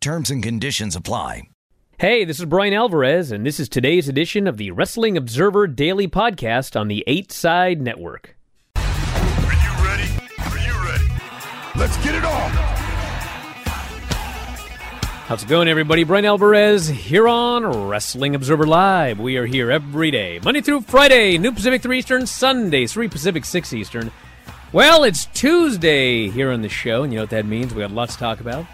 Terms and conditions apply. Hey, this is Bryan Alvarez, and this is today's edition of the Wrestling Observer Daily Podcast on the 8 Side Network. Are you ready? Are you ready? Let's get it on! How's it going, everybody? Bryan Alvarez here on Wrestling Observer Live. We are here every day, Monday through Friday, New Pacific 3 Eastern, Sunday, 3 Pacific 6 Eastern. Well, it's Tuesday here on the show, and you know what that means. We got lots to talk about.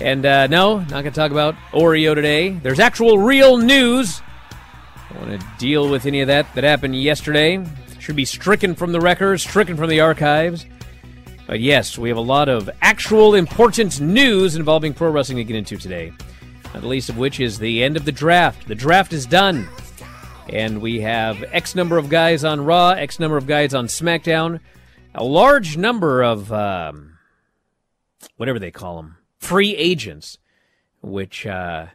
And uh, no, not going to talk about Oreo today. There's actual real news. I don't want to deal with any of that that happened yesterday. Should be stricken from the records, stricken from the archives. But yes, we have a lot of actual important news involving pro wrestling to get into today. Not the least of which is the end of the draft. The draft is done. And we have X number of guys on Raw, X number of guys on SmackDown, a large number of, um, whatever they call them, free agents, which, uh,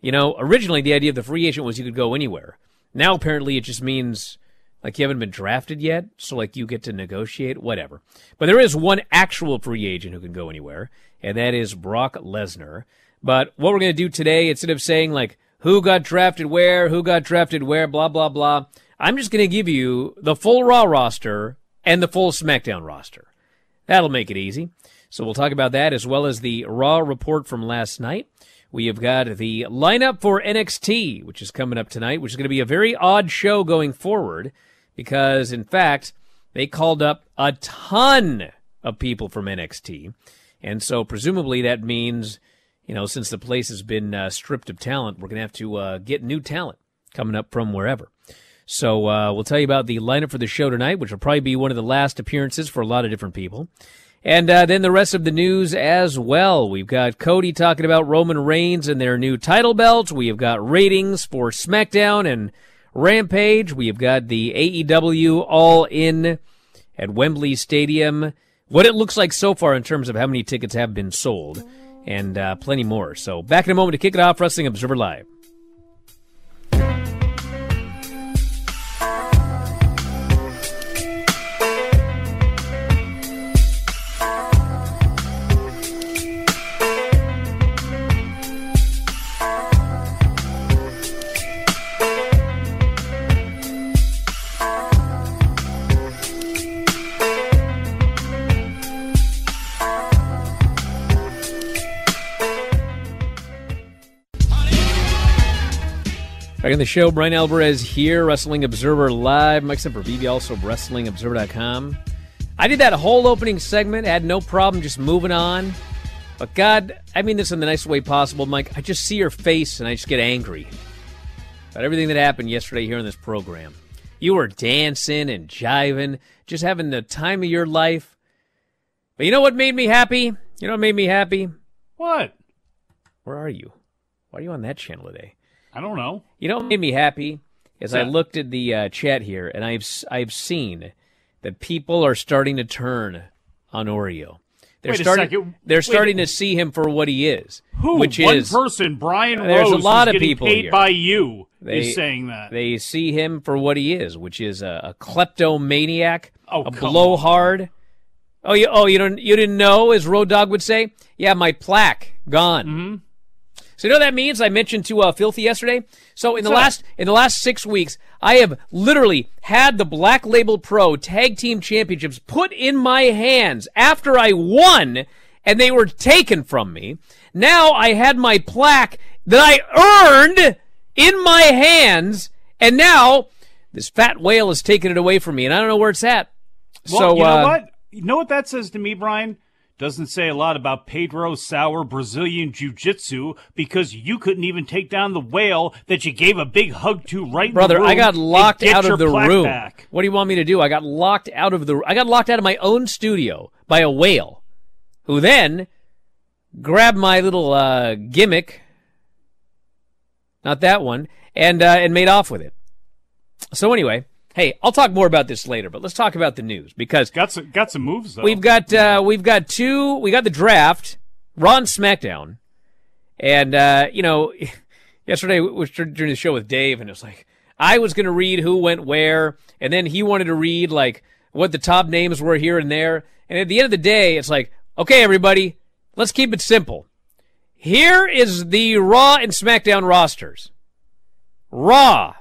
you know, originally the idea of the free agent was you could go anywhere. Now apparently it just means like you haven't been drafted yet, so like you get to negotiate, whatever. But there is one actual free agent who can go anywhere, and that is Brock Lesnar. But what we're going to do today, instead of saying like who got drafted where, who got drafted where, blah, blah, blah, I'm just going to give you the full Raw roster and the full SmackDown roster. That'll make it easy. So we'll talk about that as well as the Raw report from last night. We have got the lineup for NXT, which is coming up tonight, which is going to be a very odd show going forward because, in fact, they called up a ton of people from NXT. And so presumably that means, you know, since the place has been uh, stripped of talent, we're going to have to uh, get new talent coming up from wherever. So uh, we'll tell you about the lineup for the show tonight, which will probably be one of the last appearances for a lot of different people. And uh, then the rest of the news as well. We've got Cody talking about Roman Reigns and their new title belt. We have got ratings for SmackDown and Rampage. We have got the AEW All In at Wembley Stadium. What it looks like so far in terms of how many tickets have been sold, and uh, plenty more. So back in a moment to kick it off. Wrestling Observer Live. In the show, Bryan Alvarez here, Wrestling Observer Live. Mike Sempervive, also WrestlingObserver.com. I did that whole opening segment, had no problem just moving on. But God, I mean this in the nicest way possible, Mike. I just see your face and I just get angry about everything that happened yesterday here on this program. You were dancing and jiving, just having the time of your life. But you know what made me happy? You know what made me happy? What? Where are you? Why are you on that channel today? I don't know. You know what made me happy is I looked at the uh, chat here and I've I've seen that people are starting to turn on Oreo. They're Wait a starting second. they're Wait. starting to see him for what he is, Who? which One is person, Bryan There's a lot of people paid here. by you, They- is saying that. they see him for what he is, which is a, a kleptomaniac, Oh, a blowhard. Oh, you oh you don't you didn't know, as Road Dog would say? Yeah, my plaque gone. Mm-hmm. So you know what that means? I mentioned to uh, Filthy yesterday. So in the that? last in the last six weeks, I have literally had the Black Label Pro Tag Team Championships put in my hands after I won, and they were taken from me. Now I had my plaque that I earned in my hands, and now this fat whale has taken it away from me, and I don't know where it's at. Well, so you know uh, what? You know what that says to me, Bryan? Doesn't say a lot about Pedro Sauer Brazilian Jiu Jitsu because you couldn't even take down the whale that you gave a big hug to right in Brother, the room I got locked out of the room. back. What do you want me to do? I got locked out of the I got locked out of my own studio by a whale who then grabbed my little uh, gimmick not that one, and uh, and made off with it. So anyway, hey, I'll talk more about this later, but let's talk about the news because Got some got some moves though. we've got uh, we've got two. We got the draft, Raw and SmackDown, and uh, you know, yesterday we was during the show with Dave, and it was like I was going to read who went where, and then he wanted to read like what the top names were here and there, and at the end of the day, it's like, okay, everybody, let's keep it simple. Here is the Raw and SmackDown rosters. Raw.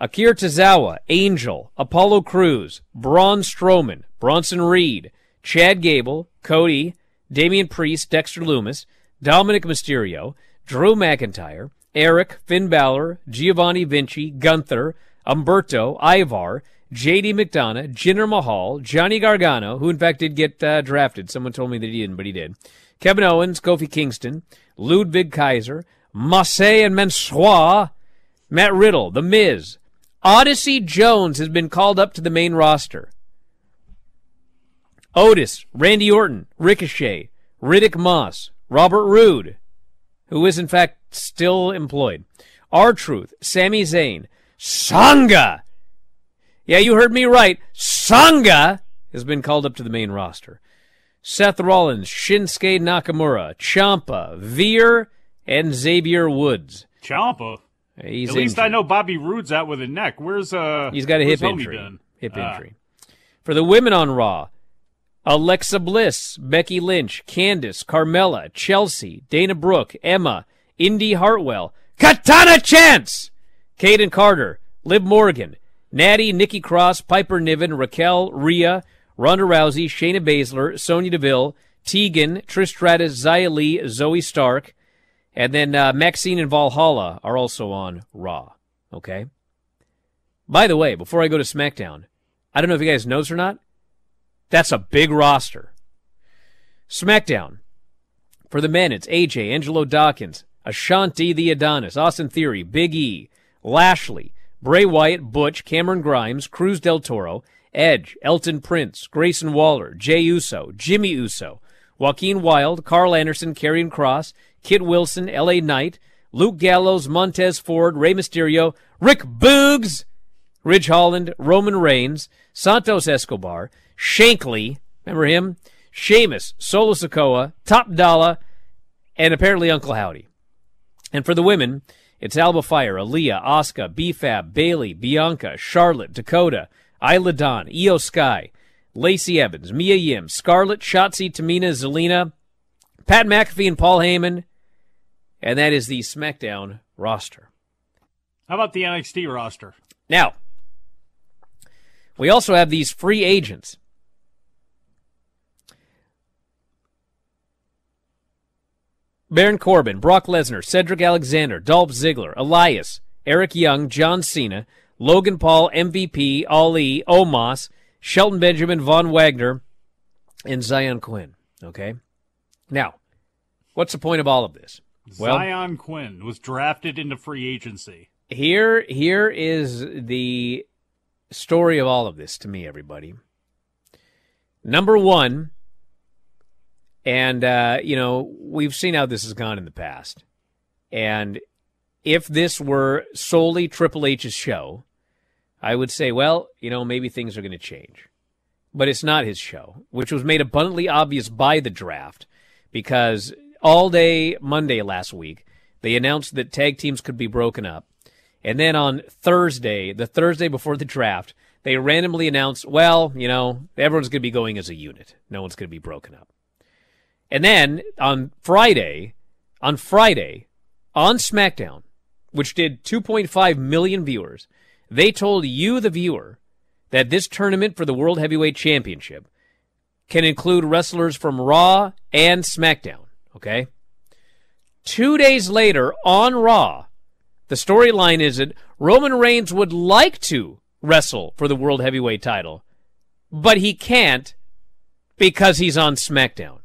Akira Tozawa, Angel, Apollo Crews, Braun Strowman, Bronson Reed, Chad Gable, Cody, Damian Priest, Dexter Lumis, Dominik Mysterio, Drew McIntyre, Erik, Finn Balor, Giovanni Vinci, Gunther, Humberto, Ivar, JD McDonagh, Jinder Mahal, Johnny Gargano, who in fact did get uh, drafted. Someone told me that he didn't, but he did. Kevin Owens, Kofi Kingston, Ludwig Kaiser, Massey and Mansoor, Matt Riddle, The Miz, Odyssey Jones has been called up to the main roster. Otis, Randy Orton, Ricochet, Riddick Moss, Robert Roode, who is in fact still employed. R Truth, Sami Zayn, Sanga. Yeah, you heard me right. Sanga has been called up to the main roster. Seth Rollins, Shinsuke Nakamura, Ciampa, Veer, and Xavier Woods. Ciampa. He's At least I know Bobby Roode's out with a neck. Where's uh? He's got a hip injury. Hip Ah. injury. For the women on Raw, Alexa Bliss, Becky Lynch, Candice, Carmella, Chelsea, Dana Brooke, Emma, Indi Hartwell, Katana Chance, Kayden Carter, Liv Morgan, Natty, Nikki Cross, Piper Niven, Raquel, Rhea, Ronda Rousey, Shayna Baszler, Sonya Deville, Tegan, Trish Stratus, Xia Li, Zoey Stark, and then uh, Maxine and Valhalla are also on Raw. Okay. By the way, before I go to SmackDown, I don't know if you guys noticed or not. That's a big roster. SmackDown. For the men, it's AJ, Angelo Dawkins, Ashante Thee Adonis, Austin Theory, Big E, Lashley, Bray Wyatt, Butch, Cameron Grimes, Cruz del Toro, Edge, Elton Prince, Grayson Waller, Jey Uso, Jimmy Uso, Joaquin Wilde, Karl Anderson, Karrion Kross, Kit Wilson, L.A. Knight, Luke Gallows, Montez Ford, Rey Mysterio, Rick Boogs, Ridge Holland, Roman Reigns, Santos Escobar, Shanky, remember him? Sheamus, Solo Sikoa, Top Dollar, and apparently Uncle Howdy. And for the women, it's Alba Fyre, Aaliyah, Asuka, B-Fab, Bayley, Bianca, Charlotte, Dakota, Isla Dawn, IYO SKY, Lacey Evans, Mia Yim, Scarlett, Shotzi, Tamina, Zelina, Pat McAfee, and Paul Heyman. And that is the SmackDown roster. How about the NXT roster? Now, we also have these free agents. Baron Corbin, Brock Lesnar, Cedric Alexander, Dolph Ziggler, Elias, Eric Young, John Cena, Logan Paul, MVP, Ali, Omos, Shelton Benjamin, Von Wagner, and Xyon Quinn. Okay? Now, what's the point of all of this? Well- Xyon Quinn was drafted into free agency. here here is the story of all of this to me everybody. Number one and uh, you know we've seen how this has gone in the past. And if this were solely triple h's show i would say well you know maybe things are going to change. But it's not his show which was made abundantly obvious by the draft because all day monday last week they announced that tag teams could be broken up and then on Thursday, the Thursday before the draft, they randomly announced, well, you know, everyone's going to be going as a unit. No one's going to be broken up. And then on Friday, on Friday, on SmackDown, which did 2.5 million viewers, they told you, the viewer, that this tournament for the World Heavyweight Championship can include wrestlers from Raw and SmackDown. Okay? Two days later on Raw, the storyline is that Roman Reigns would like to wrestle for the World Heavyweight title, but he can't because he's on SmackDown.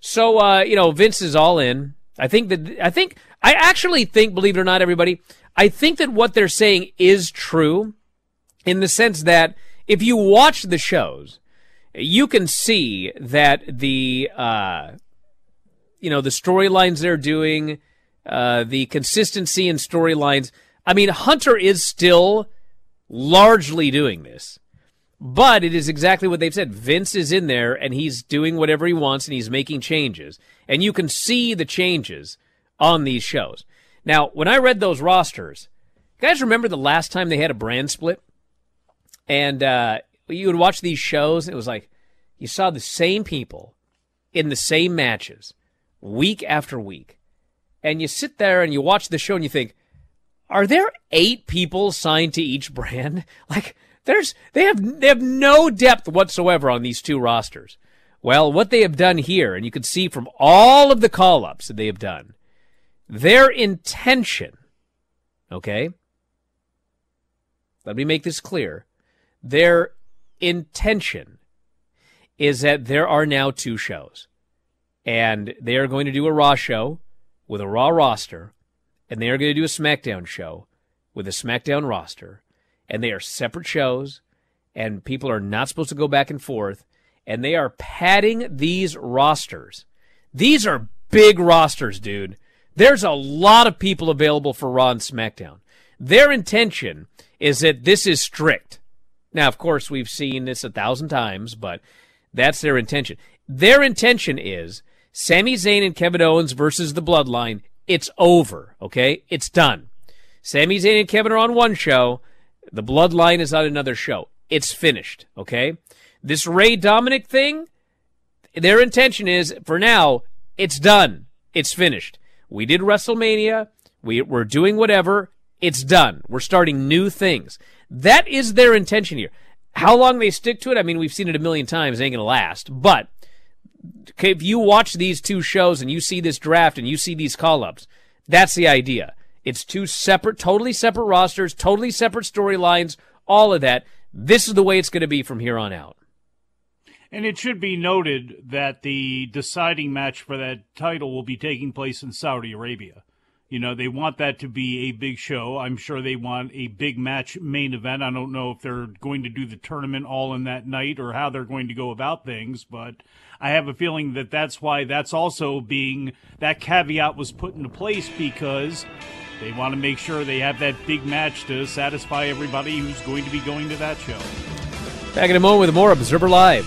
So, uh, you know, Vince is all in. I think that, I think, I actually think, believe it or not, everybody, I think that what they're saying is true in the sense that if you watch the shows, you can see that the, uh, you know, the storylines they're doing, uh, the consistency in storylines. I mean, Hunter is still largely doing this, but it is exactly what they've said. Vince is in there and he's doing whatever he wants and he's making changes. And you can see the changes on these shows. Now, when I read those rosters, guys remember the last time they had a brand split? And uh, you would watch these shows and it was like you saw the same people in the same matches week after week. And you sit there and you watch the show and you think, are there eight people signed to each brand? Like there's they have they have no depth whatsoever on these two rosters. Well, what they have done here, and you can see from all of the call ups that they have done, their intention, okay? Let me make this clear. Their intention is that there are now two shows. And they are going to do a Raw show with a Raw roster, and they are going to do a SmackDown show with a SmackDown roster, and they are separate shows, and people are not supposed to go back and forth, and they are padding these rosters. These are big rosters, dude. There's a lot of people available for Raw and SmackDown. Their intention is that this is strict. Now, of course, we've seen this a thousand times, but that's their intention. Their intention is Sami Zayn and Kevin Owens versus the Bloodline. It's over, okay? It's done. Sami Zayn and Kevin are on one show. The Bloodline is on another show. It's finished, okay? This Rey Dominik thing, their intention is, for now, it's done. It's finished. We did WrestleMania. We, we're doing whatever. It's done. We're starting new things. That is their intention here. How long they stick to it, I mean, we've seen it a million times. It ain't going to last. But if you watch these two shows and you see this draft and you see these call ups, that's the idea. It's two separate, totally separate rosters, totally separate storylines, all of that. This is the way it's going to be from here on out. And it should be noted that the deciding match for that title will be taking place in Saudi Arabia. You know, they want that to be a big show. I'm sure they want a big match main event. I don't know if they're going to do the tournament all in that night or how they're going to go about things, but I have a feeling that that's why that's also being that caveat was put into place because they want to make sure they have that big match to satisfy everybody who's going to be going to that show. Back in a moment with more Observer Live.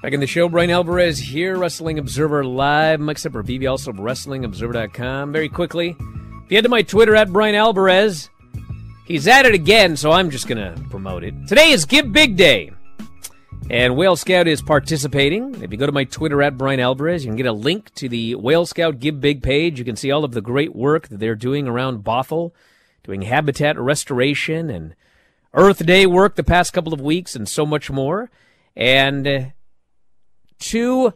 Back in the show, Bryan Alvarez here, Wrestling Observer Live. Mike Sempervive, also WrestlingObserver.com. Very quickly, if you head to my Twitter at Bryan Alvarez, he's at it again, so I'm just going to promote it. Today is Give Big Day, and Whale Scout is participating. If you go to my Twitter at Bryan Alvarez, you can get a link to the Whale Scout Give Big page. You can see all of the great work that they're doing around Bothell, doing habitat restoration and Earth Day work the past couple of weeks and so much more. And uh, to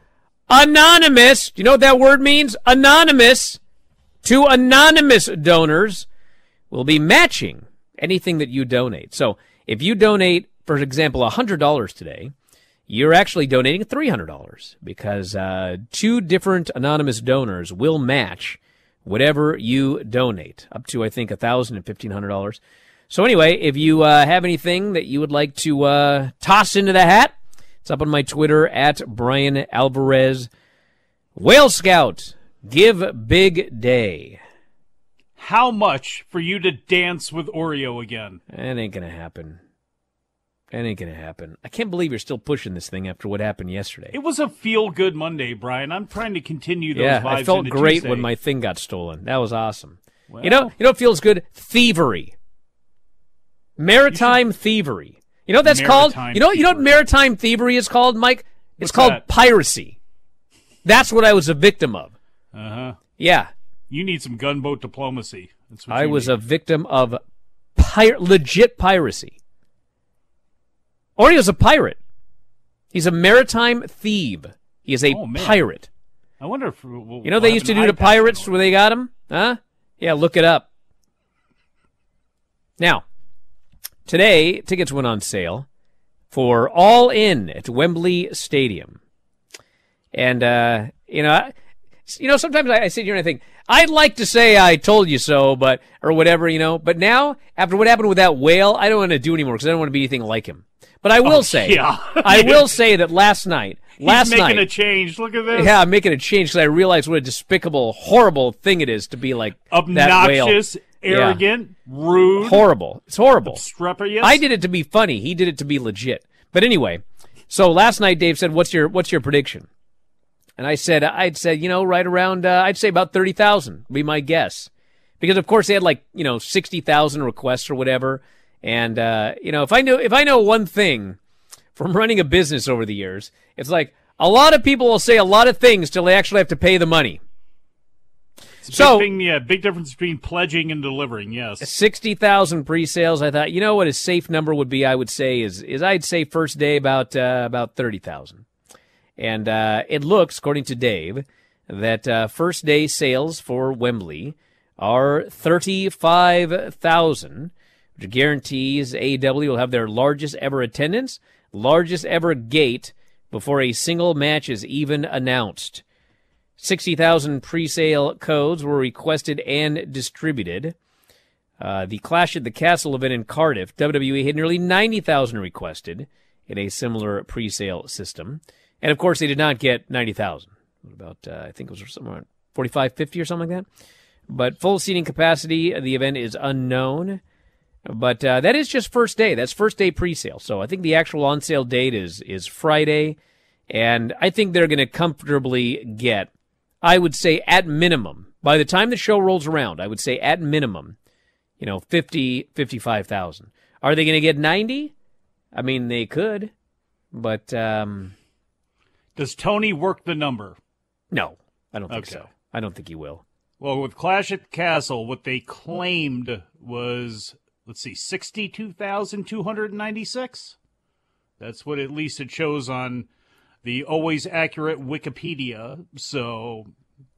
anonymous, do you know what that word means? Anonymous. To anonymous donors will be matching anything that you donate. So if you donate, for example, $100 today, you're actually donating $300 because uh, two different anonymous donors will match whatever you donate, up to, I think, $1,000 and $1,500. So anyway, if you uh, have anything that you would like to uh, toss into the hat, it's up on my Twitter at Bryan Alvarez. Whale Scout, give big day. How much for you to dance with Oreo again? That ain't gonna happen. That ain't gonna happen. I can't believe you're still pushing this thing after what happened yesterday. It was a feel good Monday, Bryan. I'm trying to continue those yeah, vibes. I felt great Tuesday. when my thing got stolen. That was awesome. Well, You know, you know what feels good? Thievery. Maritime thievery. You know what that's called? You know you know what maritime thievery is called, Mike? It's What's called that? piracy. That's what I was a victim of. Uh huh. Yeah, You need some gunboat diplomacy. That's what I was need. a victim of pir- legit piracy. Oreo's a pirate. He's a maritime thief. He is a Oh, pirate. I wonder if we'll, You know what they used to do to pirates when they got him? Huh? Yeah, look it up. Now, today tickets went on sale for All In at Wembley Stadium, and uh, you know, I, you know, sometimes I, I sit here and I think I'd like to say I told you so, but or whatever, you know. But now, after what happened with that whale, I don't want to do anymore because I don't want to be anything like him. But I will say, Oh, yeah. I will say that last night, He's last making night, making a change. Look at this. yeah, I'm making a change because I realized what a despicable, horrible thing it is to be like that whale. Obnoxious, arrogant, rude, Horrible. It's horrible. streperous. I did it to be funny. He did it to be legit. But anyway, so last night Dave said, "What's your What's your prediction?" And I said, "I'd said, you know, right around, uh, I'd say about thirty thousand would be my guess, because of course they had like you know sixty thousand requests or whatever, and uh, you know if I know if I know one thing from running a business over the years, it's like a lot of people will say a lot of things till they actually have to pay the money." So- big thing, yeah, big difference between pledging and delivering. Yes. sixty thousand pre-sales. I thought, you know what a safe number would be. I would say is is I'd say first day about uh, about thirty thousand, and uh, it looks, according to Dave, that uh, first day sales for Wembley are thirty five thousand, which guarantees AEW will have their largest ever attendance, largest ever gate before a single match is even announced. 60,000 pre-sale codes were requested and distributed. Uh, the Clash at the Castle event in Cardiff, WWE had nearly 90,000 requested in a similar pre-sale system. And of course, they did not get 90,000. What About, uh, I think it was somewhere around 45, 50 or something like that. But full seating capacity of the event is unknown. But uh, that is just first day. That's first day pre-sale. So I think the actual on-sale date is is Friday, and I think they're going to comfortably get. I would say at minimum, by the time the show rolls around, I would say at minimum, you know, 50, 55,000. Are they going to get 90? I mean, they could, but um, Does Tony work the number? no, I don't think Okay. so. I don't think he will. Well, with Clash at the Castle, what they claimed was, let's see, 62,296. That's what at least it shows on the always accurate Wikipedia. So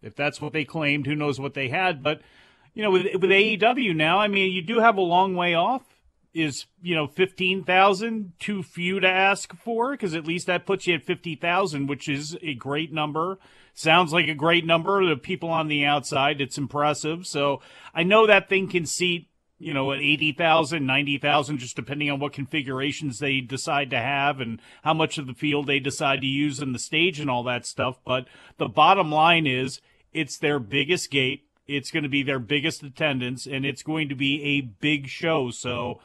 if that's what they claimed, who knows what they had. But, you know, with, with AEW now, I mean, you do have a long way off. Is, you know, 15,000 too few to ask for? Because at least that puts you at 50,000, which is a great number. Sounds like a great number to people on the outside. It's impressive. So I know that thing can seat, you know, at 80,000, 90,000, just depending on what configurations they decide to have and how much of the field they decide to use in the stage and all that stuff. But the bottom line is it's their biggest gate. It's going to be their biggest attendance and it's going to be a big show. So,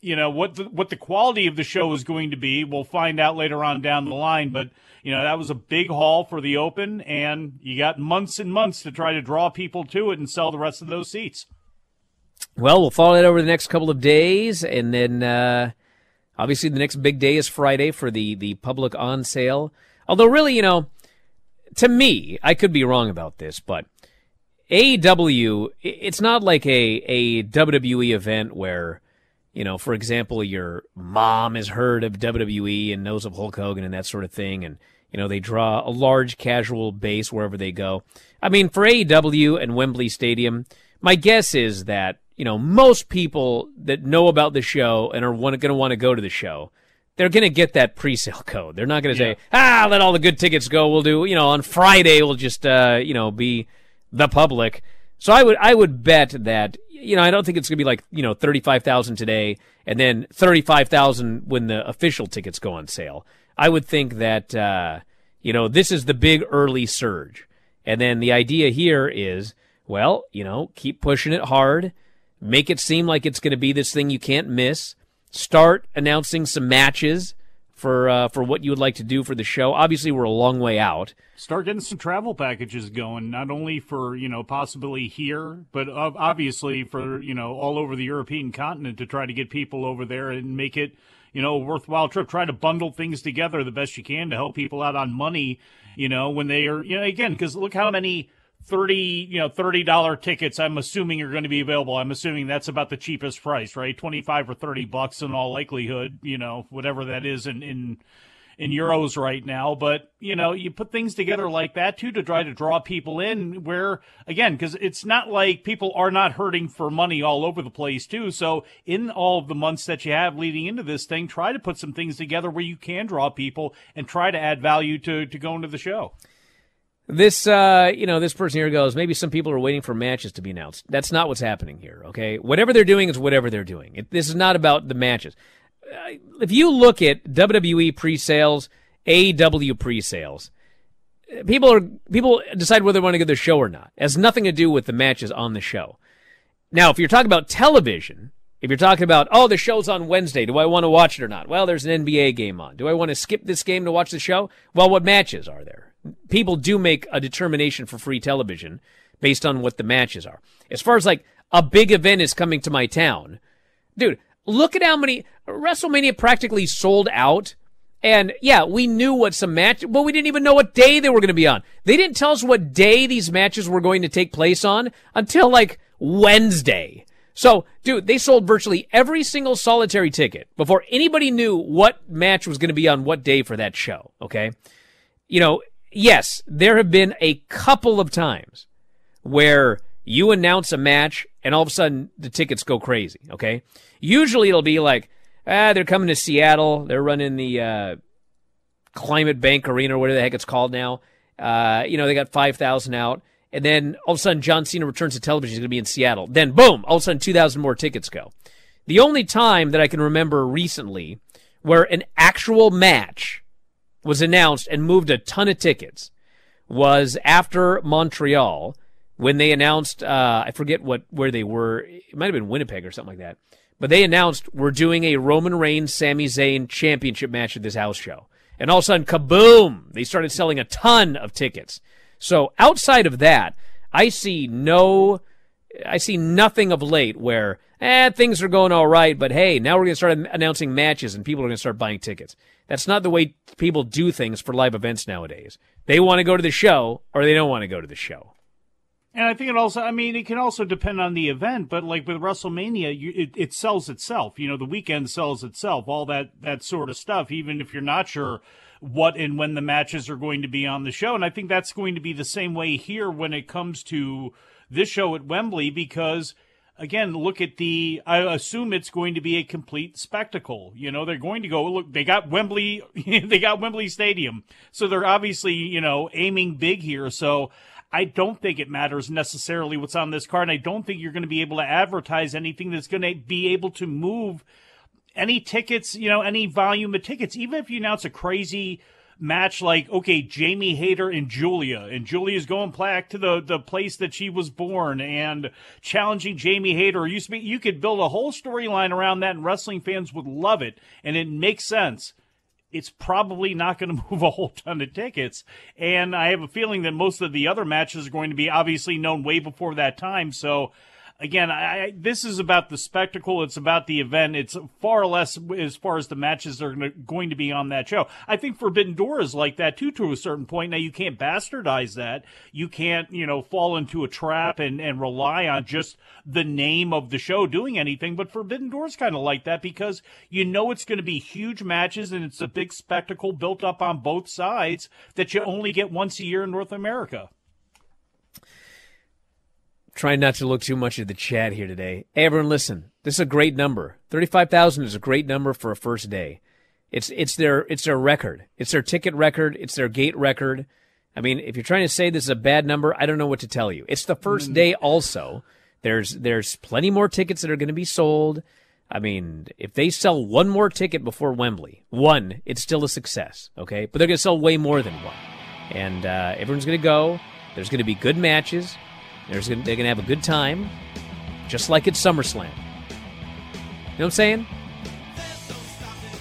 you know what the, what the quality of the show is going to be we'll find out later on down the line but you know that was a big haul for the open and you got months and months to try to draw people to it and sell the rest of those seats Well, we'll follow that over the next couple of days, and then uh, obviously the next big day is Friday for the the public on sale. Although, really, you know, to me, I could be wrong about this, but AEW, it's not like a a WWE event where, you know, for example, your mom has heard of WWE and knows of Hulk Hogan and that sort of thing, and you know they draw a large casual base wherever they go. I mean, for AEW and Wembley Stadium, my guess is that you know most people that know about the show and are going to want to go to the show they're going to get that pre-sale code. They're not going to say, "Ah, let all the good tickets go. We'll do, you know, on Friday we'll just uh, you know, be the public." So I would I would bet that you know, I don't think it's going to be like, you know, 35,000 today and then 35,000 when the official tickets go on sale. I would think that uh, you know, this is the big early surge. And then the idea here is, well, you know, keep pushing it hard, make it seem like it's going to be this thing you can't miss start announcing some matches for uh, for what you would like to do for the show. Obviously, we're a long way out. Start getting some travel packages going, not only for you know possibly here, but obviously for you know all over the European continent to try to get people over there and make it you know a worthwhile trip. Try to bundle things together the best you can to help people out on money. You know when they are you know again because look how many 30 you know 30 dollar tickets i'm assuming are going to be available. I'm assuming that's about the cheapest price right? 25 or 30 bucks in all likelihood you know whatever that is in in in euros right now. But you know you put things together like that too to try to draw people in where again because it's not like people are not hurting for money all over the place too. So in all of the months that you have leading into this thing try to put some things together where you can draw people and try to add value to to go into the show this, uh, you know, this person here goes, maybe some people are waiting for matches to be announced. That's not what's happening here, okay? Whatever they're doing is whatever they're doing. It, this is not about the matches. Uh, if you look at WWE pre-sales, AEW pre-sales, people are people decide whether they want to go to the show or not. It has nothing to do with the matches on the show. Now, if you're talking about television, if you're talking about, oh, the show's on Wednesday, do I want to watch it or not? Well, there's an NBA game on. Do I want to skip this game to watch the show? Well, what matches are there? People do make a determination for free television based on what the matches are. As far as like a big event is coming to my town, dude, look at how many WrestleMania practically sold out. And yeah, we knew what some match, but we didn't even know what day they were going to be on. They didn't tell us what day these matches were going to take place on until like Wednesday. So, dude, they sold virtually every single solitary ticket before anybody knew what match was going to be on what day for that show. Okay. You know, yes, there have been a couple of times where you announce a match and all of a sudden the tickets go crazy. Okay. Usually it'll be like, ah, they're coming to Seattle. They're running the, uh, Climate Bank Arena or whatever the heck it's called now. Uh, you know, they got 5,000 out. And then all of a sudden John Cena returns to television. He's going to be in Seattle. Then boom, all of a sudden 2,000 more tickets go. The only time that I can remember recently where an actual match was announced and moved a ton of tickets was after Montreal when they announced uh, I forget what where they were. It might have been Winnipeg or something like that. But they announced we're doing a Roman Reigns Sami Zayn championship match at this house show. And all of a sudden, kaboom! They started selling a ton of tickets. So outside of that, I see no, I see nothing of late where, eh, things are going all right, but hey, now we're going to start announcing matches and people are going to start buying tickets. That's not the way people do things for live events nowadays. They want to go to the show or they don't want to go to the show. And I think it also, I mean, it can also depend on the event, but like with WrestleMania, you, it, it sells itself. You know, the weekend sells itself, all that, that sort of stuff, even if you're not sure what and when the matches are going to be on the show. And I think that's going to be the same way here when it comes to this show at Wembley, because – again, look at the. I assume it's going to be a complete spectacle. You know, they're going to go look. They got Wembley. they got Wembley Stadium, so they're obviously you know aiming big here. So. I don't think it matters necessarily what's on this card. And I don't think you're going to be able to advertise anything that's going to be able to move any tickets, you know, any volume of tickets. Even if you announce a crazy match like okay Jamie Hayter and Julia and Julia's going back to the the place that she was born and challenging Jamie Hayter you speak you could build a whole storyline around that and wrestling fans would love it and it makes sense it's probably not going to move a whole ton of tickets. And I have a feeling that most of the other matches are going to be obviously known way before that time. So again, I, this is about the spectacle. It's about the event. It's far less as far as the matches are going to be on that show. I think Forbidden Door is like that too, to a certain point. Now you can't bastardize that. You can't, you know, fall into a trap and, and rely on just the name of the show doing anything. But Forbidden Door is kind of like that because you know it's going to be huge matches and it's a big spectacle built up on both sides that you only get once a year in North America. Trying not to look too much at the chat here today. Hey, everyone, listen. This is a great number. Thirty-five thousand is a great number for a first day. It's it's their it's their record. It's their ticket record. It's their gate record. I mean, if you're trying to say this is a bad number, I don't know what to tell you. It's the first day. Also, there's there's plenty more tickets that are going to be sold. I mean, if they sell one more ticket before Wembley, one, it's still a success. Okay, but they're going to sell way more than one, and uh, everyone's going to go. There's going to be good matches. They're going to have a good time, just like at SummerSlam. You know what I'm saying?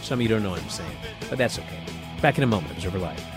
Some of you don't know what I'm saying, but that's okay. Back in a moment. Observer Live.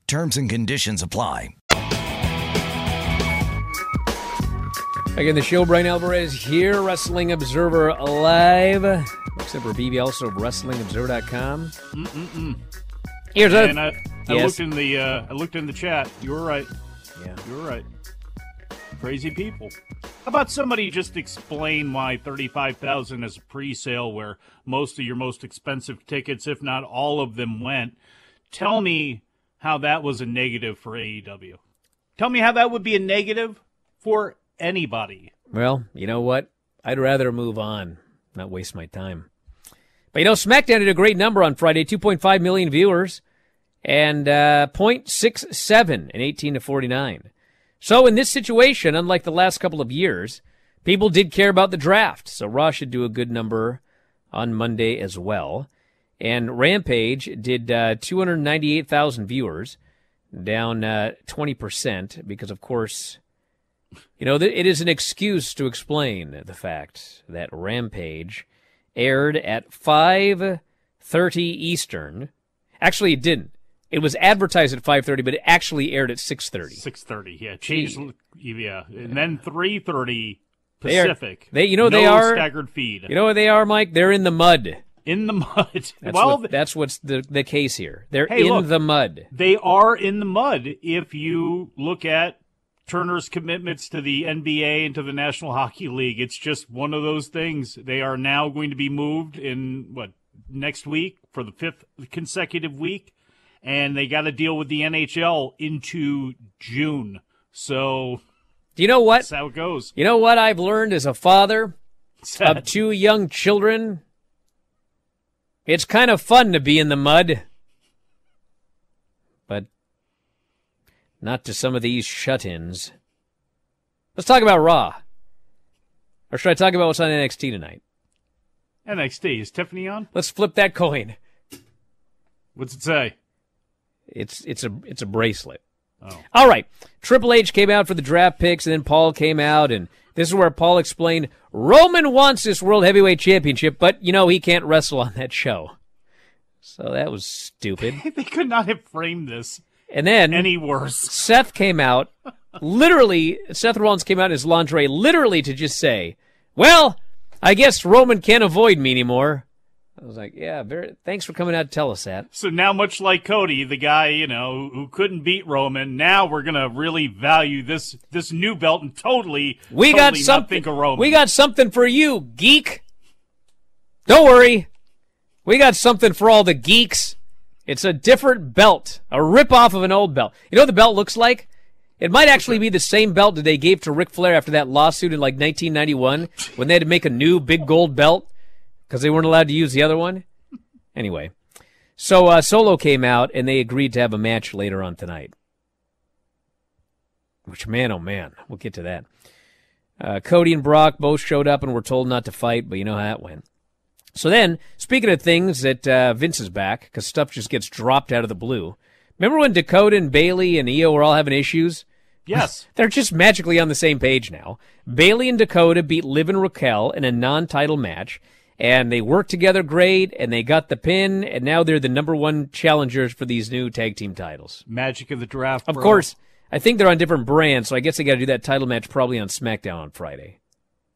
Terms and conditions apply. Again, the show, Bryan Alvarez here, Wrestling Observer Live. Except for BB, also WrestlingObserver.com. Mm-mm-mm. Here's a. And I, I Yes. looked in the uh, I looked in the chat. You were right. Yeah. You were right. Crazy people. How about somebody just explain why thirty-five thousand is a pre-sale, where most of your most expensive tickets, if not all of them, went? Tell me how that was a negative for AEW. Tell me how that would be a negative for anybody. Well, you know what? I'd rather move on, not waste my time. But you know, SmackDown did a great number on Friday 2.5 million viewers and uh, 0.67 in 18 to 49. So in this situation, unlike the last couple of years, people did care about the draft. So Raw should do a good number on Monday as well. And Rampage did uh, 298,000 viewers, down uh, 20%, because of course, you know, th- it is an excuse to explain the fact that Rampage aired at 5:30 Eastern. Actually, it didn't. It was advertised at 5:30, but it actually aired at 6:30. Six thirty, yeah, changed, yeah, and then three thirty They are- Pacific. they- you know, they No are- staggered feed. You know what they are, Mike? They're in the mud. In the mud. That's, well, what, that's what's the, the case here. They're Hey, in look. the mud. they are in the mud if you look at Turner's commitments to the NBA and to the National Hockey League. It's just one of those things. They are now going to be moved in what next week for the fifth consecutive week, and they got to deal with the NHL into June. So Do you know what? that's how it goes. You know what I've learned as a father of two young children? It's kind of fun to be in the mud. But not to some of these shut ins. Let's talk about Raw. Or should I talk about what's on NXT tonight? NXT is Tiffany on? Let's flip that coin. What's it say? It's it's a it's a bracelet. Oh. All right. Triple H came out for the draft picks, and then Paul came out, and this is where Paul explained Roman wants this World Heavyweight Championship, but you know he can't wrestle on that show. So that was stupid. They could not have framed this And then any worse. Seth came out, literally, Seth Rollins came out in his lingerie, literally to just say, "Well, I guess Roman can't avoid me anymore." I was like, "Yeah, very. Thanks for coming out to tell us that." So now, much like Cody, the guy you know who couldn't beat Roman, now we're gonna really value this this new belt and totally We totally got something. think of Roman. We got something for you, geek. Don't worry. We got something for all the geeks. It's a different belt, a rip off of an old belt. You know what the belt looks like? It might actually be the same belt that they gave to Ric Flair after that lawsuit in like 1991 when they had to make a new big gold belt because they weren't allowed to use the other one. Anyway, so uh, Solo came out and they agreed to have a match later on tonight. Which, man, oh man, we'll get to that. Uh, Cody and Brock both showed up and were told not to fight, but you know how that went. So then, speaking of things that uh, Vince is back, because stuff just gets dropped out of the blue. Remember when Dakota and Bayley and Io were all having issues? yes, They're just magically on the same page now. Bayley and Dakota beat Liv and Raquel in a non-title match, and they worked together great, and they got the pin, and now they're the number one challengers for these new tag team titles. magic of the draft. Of course, I think they're on different brands, so I guess they got to do that title match probably on SmackDown on Friday.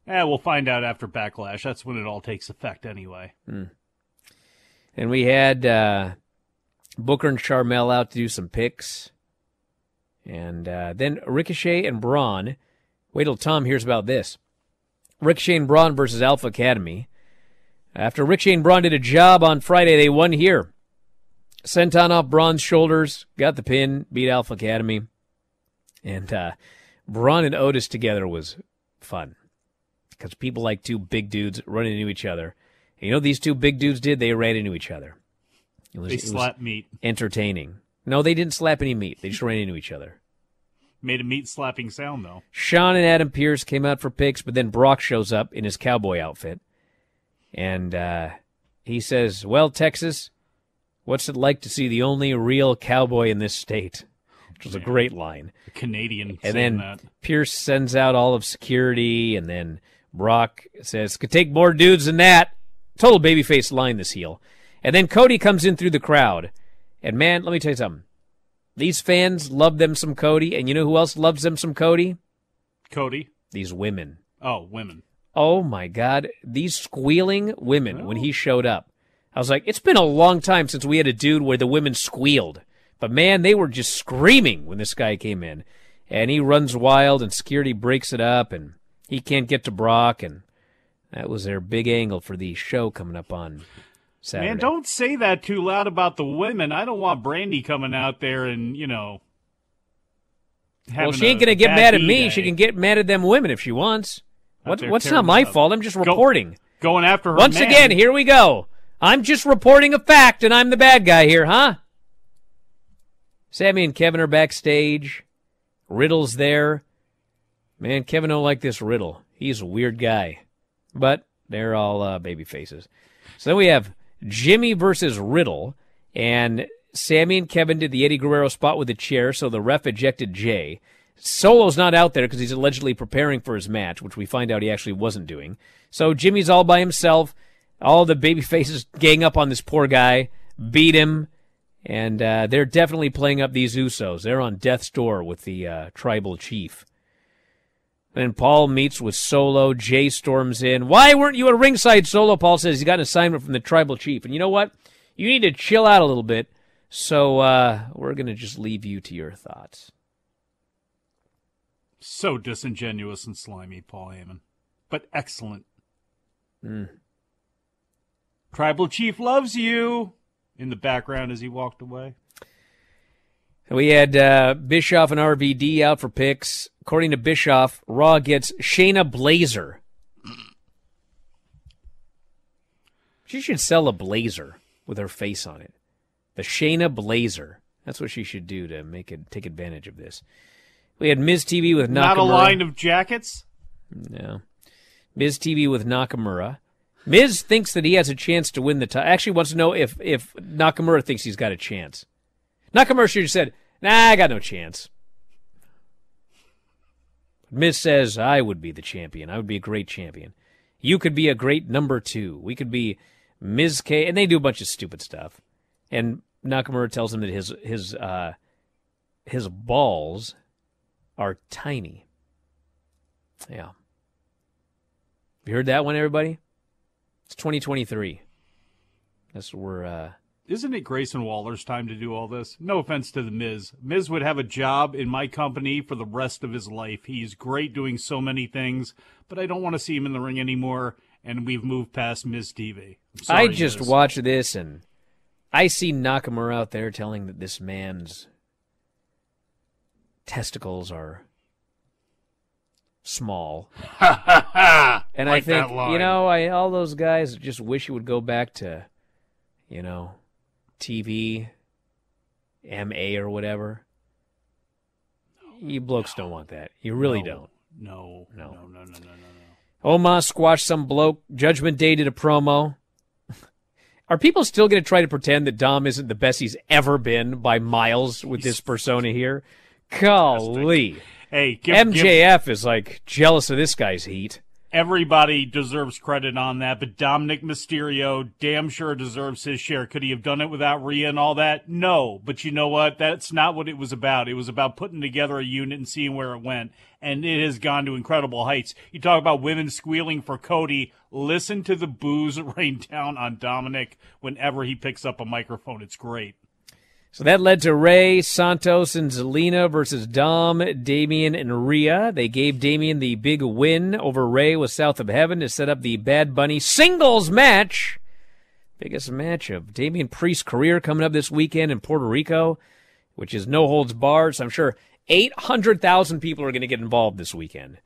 Yeah, we'll find out after Backlash. That's when it all takes effect, anyway. And we had uh, Booker and Sharmell out to do some picks. And uh, then Ricochet and Braun. Wait till Tom hears about this. Ricochet and Braun versus Alpha Academy. After Ricochet and Braun did a job on Friday, they won here. Senton off Braun's shoulders, got the pin, beat Alpha Academy. And uh, Braun and Otis together was fun because people like two big dudes running into each other. And you know what these two big dudes did? They ran into each other. It was, They it was slap meat. entertaining. No, they didn't slap any meat. They just ran into each other. Made a meat slapping sound though. Shawn and Adam Pearce came out for picks, but then Brock shows up in his cowboy outfit. And uh, he says, Well, Texas, what's it like to see the only real cowboy in this state? Which was a great line. A Canadian And then that. Pearce sends out all of security, and then Brock says, "Could take more dudes than that." Total babyface line this heel, and then Cody comes in through the crowd, and man, let me tell you something. These fans love them some Cody, and you know who else loves them some Cody? Cody. These women. Oh, women. Oh my God, these squealing women when he showed up. I was like, it's been a long time since we had a dude where the women squealed. But man, they were just screaming when this guy came in. And he runs wild and security breaks it up and he can't get to Brock and that was their big angle for the show coming up on Saturday. Man, don't say that too loud about the women. I don't want Brandy coming out there and, you know. well, she ain't gonna get mad at me. day. She can get mad at them women if she wants. What, what's not my up. fault? I'm just Go- reporting. going after her. Once man. again, here we go. I'm just reporting a fact, and I'm the bad guy here, huh? Sami and Kevin are backstage. Riddle's there. Man, Kevin don't like this Riddle. He's a weird guy. But they're all uh, baby faces. So then we have Jimmy versus Riddle, and Sami and Kevin did the Eddie Guerrero spot with the chair, so the ref ejected Jey. Solo's not out there because he's allegedly preparing for his match, which we find out he actually wasn't doing. So Jimmy's all by himself. All the baby faces gang up on this poor guy, beat him, and uh, they're definitely playing up these Usos. They're on death's door with the uh, tribal chief. Then Paul meets with Solo. Jey storms in. Why weren't you at ringside? Solo. Paul says he's got an assignment from the tribal chief. And you know what? You need to chill out a little bit. So uh, we're going to just leave you to your thoughts. So disingenuous and slimy, Paul Heyman. But excellent. Hmm. Tribal Chief loves you. In the background as he walked away. We had uh, Bischoff and RVD out for picks. According to Bischoff, Raw gets Shayna Blazer. She should sell a blazer with her face on it. The Shayna Blazer. That's what she should do to make it take advantage of this. We had Miz TV with Nakamura. Not a line of jackets. No. Miz TV with Nakamura. Miz thinks that he has a chance to win the title. Actually, wants to know if if Nakamura thinks he's got a chance. Nakamura should have said, "Nah, I got no chance." Miz says, "I would be the champion. I would be a great champion. You could be a great number two. We could be Miz K." And they do a bunch of stupid stuff. And Nakamura tells him that his his uh, his balls are tiny. Yeah. You heard that one, everybody? It's 2023. That's what we're. Uh, Isn't it Grayson Waller's time to do all this? No offense to the Miz. Miz would have a job in my company for the rest of his life. He's great doing so many things, but I don't want to see him in the ring anymore. And we've moved past Miz TV. Sorry, I just Miz. watch this and I see Nakamura out there telling that this man's testicles are small. and I think, you know, I all those guys just wish it would go back to, you know, TV, MA or whatever. You blokes don't want that. You really No. don't. No, No. no, no, no, no, no, no. Omos squashed some bloke. Judgment Day did a promo. Are people still going to try to pretend that Dom isn't the best he's ever been by miles with this persona here? Golly. Hey, give, give MJF is like jealous of this guy's heat. everybody deserves credit on that, but Dominik Mysterio damn sure deserves his share. Could he have done it without Rhea and all that? No, but you know what? That's not what it was about. It was about putting together a unit and seeing where it went, and it has gone to incredible heights. You talk about women squealing for Cody. Listen to the booze rain down on Dominik whenever he picks up a microphone. It's great. So that led to Rey, Santos, and Zelina versus Dom, Damian, and Rhea. They gave Damian the big win over Rey with South of Heaven to set up the Bad Bunny singles match Biggest match of Damian Priest's career coming up this weekend in Puerto Rico, which is no holds barred. So I'm sure 800,000 people are going to get involved this weekend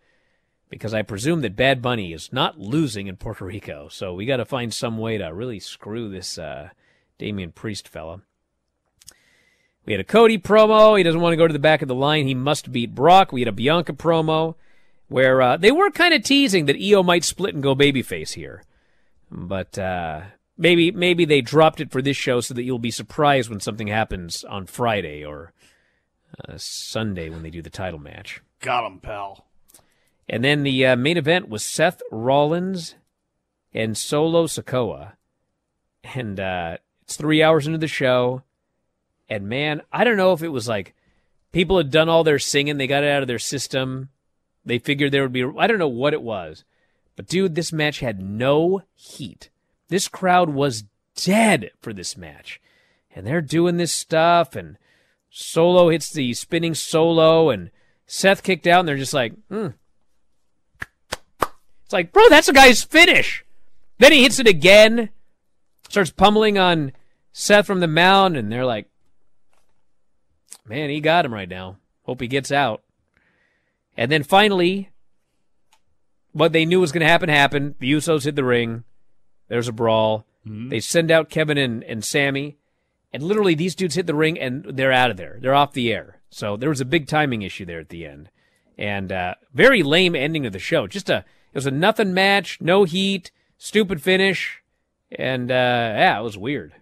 because I presume that Bad Bunny is not losing in Puerto Rico. So we got to find some way to really screw this uh, Damian Priest fella. We had a Cody promo. He doesn't want to go to the back of the line. He must beat Brock. We had a Bianca promo where uh, they were kind of teasing that IYO might split and go babyface here, but uh, maybe maybe they dropped it for this show so that you'll be surprised when something happens on Friday or uh, Sunday when they do the title match. Got him, pal. And then the uh, main event was Seth Rollins and Solo Sikoa, and uh, it's three hours into the show. And man, I don't know if it was like people had done all their singing, they got it out of their system they figured there would be, I don't know what it was, but dude, this match had no heat. This crowd was dead for this match. And they're doing this stuff, and Solo hits the spinning solo, and Seth kicked out, and they're just like, hmm. It's like, bro, that's a guy's finish. Then he hits it again, starts pummeling on Seth from the mound, and they're like, man, he got him right now. Hope he gets out. And then finally, what they knew was going to happen happened. The Usos hit the ring. There's a brawl. Mm-hmm. They send out Kevin and, and Sami. And literally, these dudes hit the ring and they're out of there. They're off the air. So there was a big timing issue there at the end. And uh, very lame ending of the show. Just a, it was a nothing match, no heat, stupid finish. And uh, yeah, it was weird.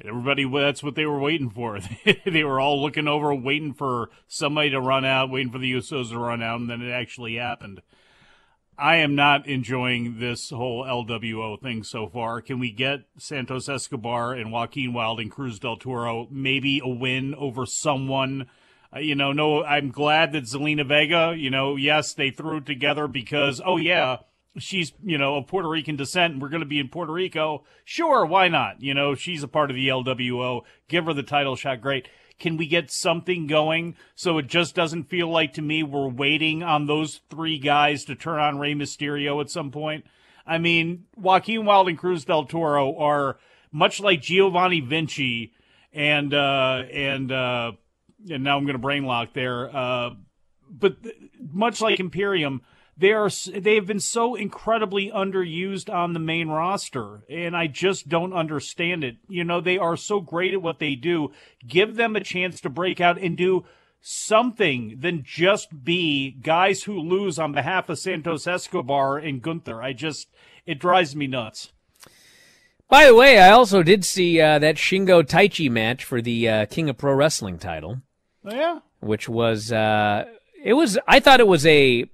Everybody, that's what they were waiting for. they were all looking over, waiting for somebody to run out, waiting for the Usos to run out, and then it actually happened. I am not enjoying this whole LWO thing so far. Can we get Santos Escobar and Joaquin Wilde and Cruz del Toro maybe a win over someone? Uh, you know, no, I'm glad that Zelina Vega, you know, yes, they threw it together because, oh, yeah she's you know of Puerto Rican descent and we're going to be in Puerto Rico, sure, why not? You know, she's a part of the LWO. Give her the title shot. Great. Can we get something going so it just doesn't feel like to me we're waiting on those three guys to turn on Rey Mysterio at some point? I mean, Joaquin Wilde and Cruz del Toro are much like Giovanni Vinci and uh, and uh, and now I'm going to brain lock there. Uh, but much like Imperium, they are they have been so incredibly underused on the main roster and I just don't understand it. You know, they are so great at what they do. Give them a chance to break out and do something than just be guys who lose on behalf of Santos Escobar and Gunther. I just it drives me nuts. By the way, I also did see uh, that Shingo Taichi match for the uh, King of Pro Wrestling title. Oh, yeah, which was uh, it was. I thought it was a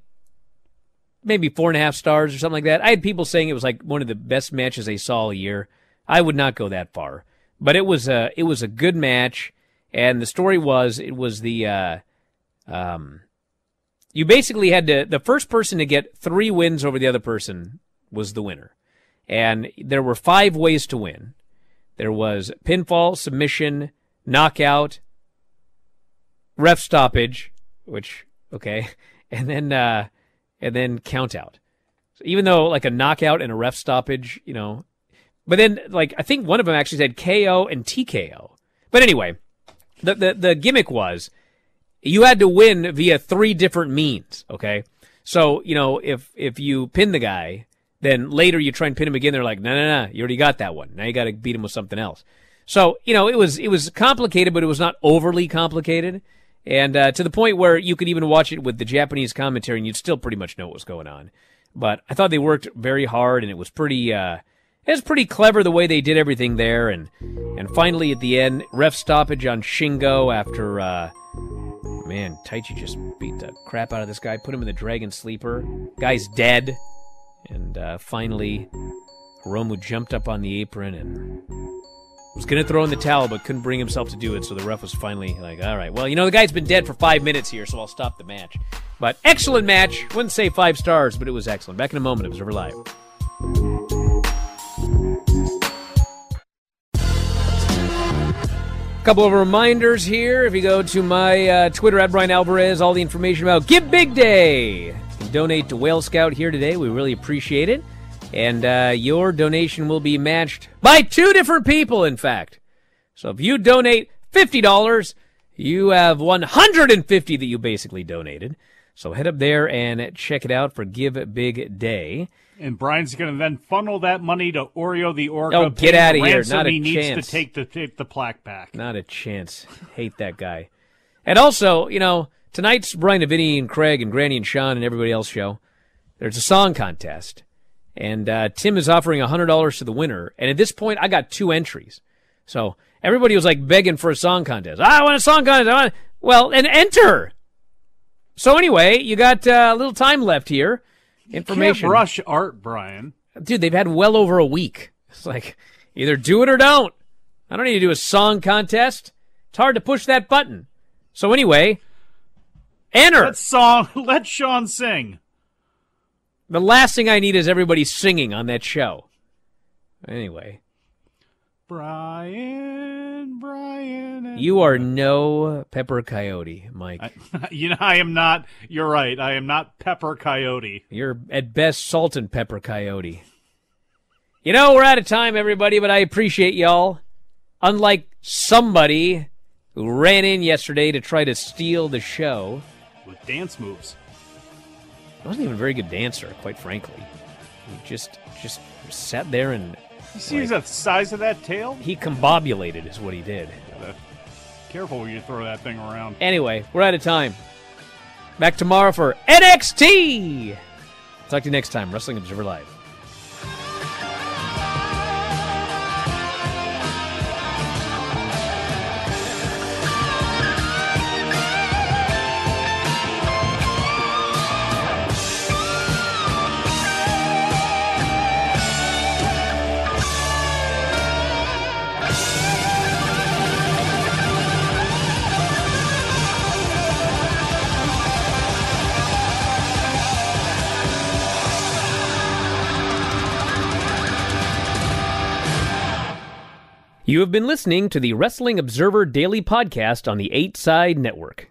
maybe four and a half stars or something like that. I had people saying it was like one of the best matches they saw all year. I would not go that far, but it was a it was a good match, and the story was it was the uh, um, you basically had to the first person to get three wins over the other person was the winner, and there were five ways to win. There was pinfall, submission, knockout, ref stoppage, which okay, and then uh, and then count out. So even though like a knockout and a ref stoppage, you know, but then like I think one of them actually said KO and TKO. But anyway, the the, the gimmick was you had to win via three different means. Okay, so you know if if you pin the guy, then later you try and pin him again. They're like, no, no, no, you already got that one. Now you got to beat him with something else. So you know it was it was complicated, but it was not overly complicated and uh, to the point where you could even watch it with the Japanese commentary and you'd still pretty much know what was going on. But I thought they worked very hard, and it was pretty. Uh, it was pretty clever the way they did everything there, and and finally at the end, ref stoppage on Shingo after. Uh, man, Taichi just beat the crap out of this guy, put him in the Dragon Sleeper. Guy's dead, and uh, finally, Hiromu jumped up on the apron and was going to throw in the towel, but couldn't bring himself to do it. So the ref was finally like, all right, well, you know, the guy's been dead for five minutes here, so I'll stop the match. But excellent match. Wouldn't say five stars, but it was excellent. Back in a moment, it was Observer Live. couple of reminders here. If you go to my uh, Twitter at Bryan Alvarez, all the information about Give Big Day. donate to Whale Scout here today. We really appreciate it. And uh, your donation will be matched by two different people, in fact. So if you donate $50, you have 150 that you basically donated. So head up there and check it out for Give Big Day. And Bryan's going to then funnel that money to Oreo the Orca. Oh, get out of here. Not a he needs chance. to take the take the plaque back. Not a chance. Hate that guy. And also, you know, tonight's Bryan and Vinny and Craig and Granny and Sean and everybody else show. There's a song contest, and uh, Tim is offering hundred dollars to the winner. And at this point, I got two entries, so everybody was like begging for a song contest. I want a song contest. I want. Well, and enter. So anyway, you got uh, a little time left here. Information. Can't rush art, Bryan. Dude, they've had well over a week. It's like either do it or don't. I don't need to do a song contest. It's hard to push that button. So anyway, enter. That song. Let Sean sing. The last thing I need is everybody singing on that show. Anyway, Bryan, Bryan. you are no Pepper Coyote, Mike. I, you know, I am not. You're right. I am not Pepper Coyote. You're at best salt and pepper coyote. You know, we're out of time, everybody, but I appreciate y'all. Unlike somebody who ran in yesterday to try to steal the show. with dance moves. I wasn't even a very good dancer, quite frankly. He just just sat there and You see the size of that tail? he combobulated is what he did. Careful when you throw that thing around. Anyway, we're out of time. Back tomorrow for NXT. Talk to you next time. Wrestling Observer Live. You have been listening to the Wrestling Observer Daily Podcast on the 8 Side Network.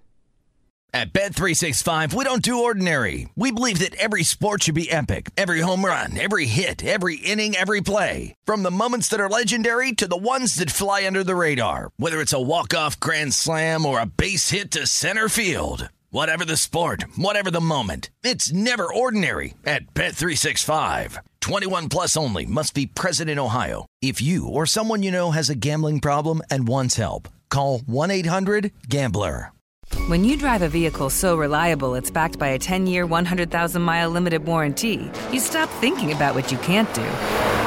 At Bet365, we don't do ordinary. We believe that every sport should be epic. Every home run, every hit, every inning, every play. From the moments that are legendary to the ones that fly under the radar. Whether it's a walk-off grand slam or a base hit to center field. Whatever the sport, whatever the moment. It's never ordinary at Bet365. 21 plus only must be present in Ohio. If you or someone you know has a gambling problem and wants help, call 1-800-GAMBLER. When you drive a vehicle so reliable it's backed by a 10 year, 100,000 mile limited warranty, you stop thinking about what you can't do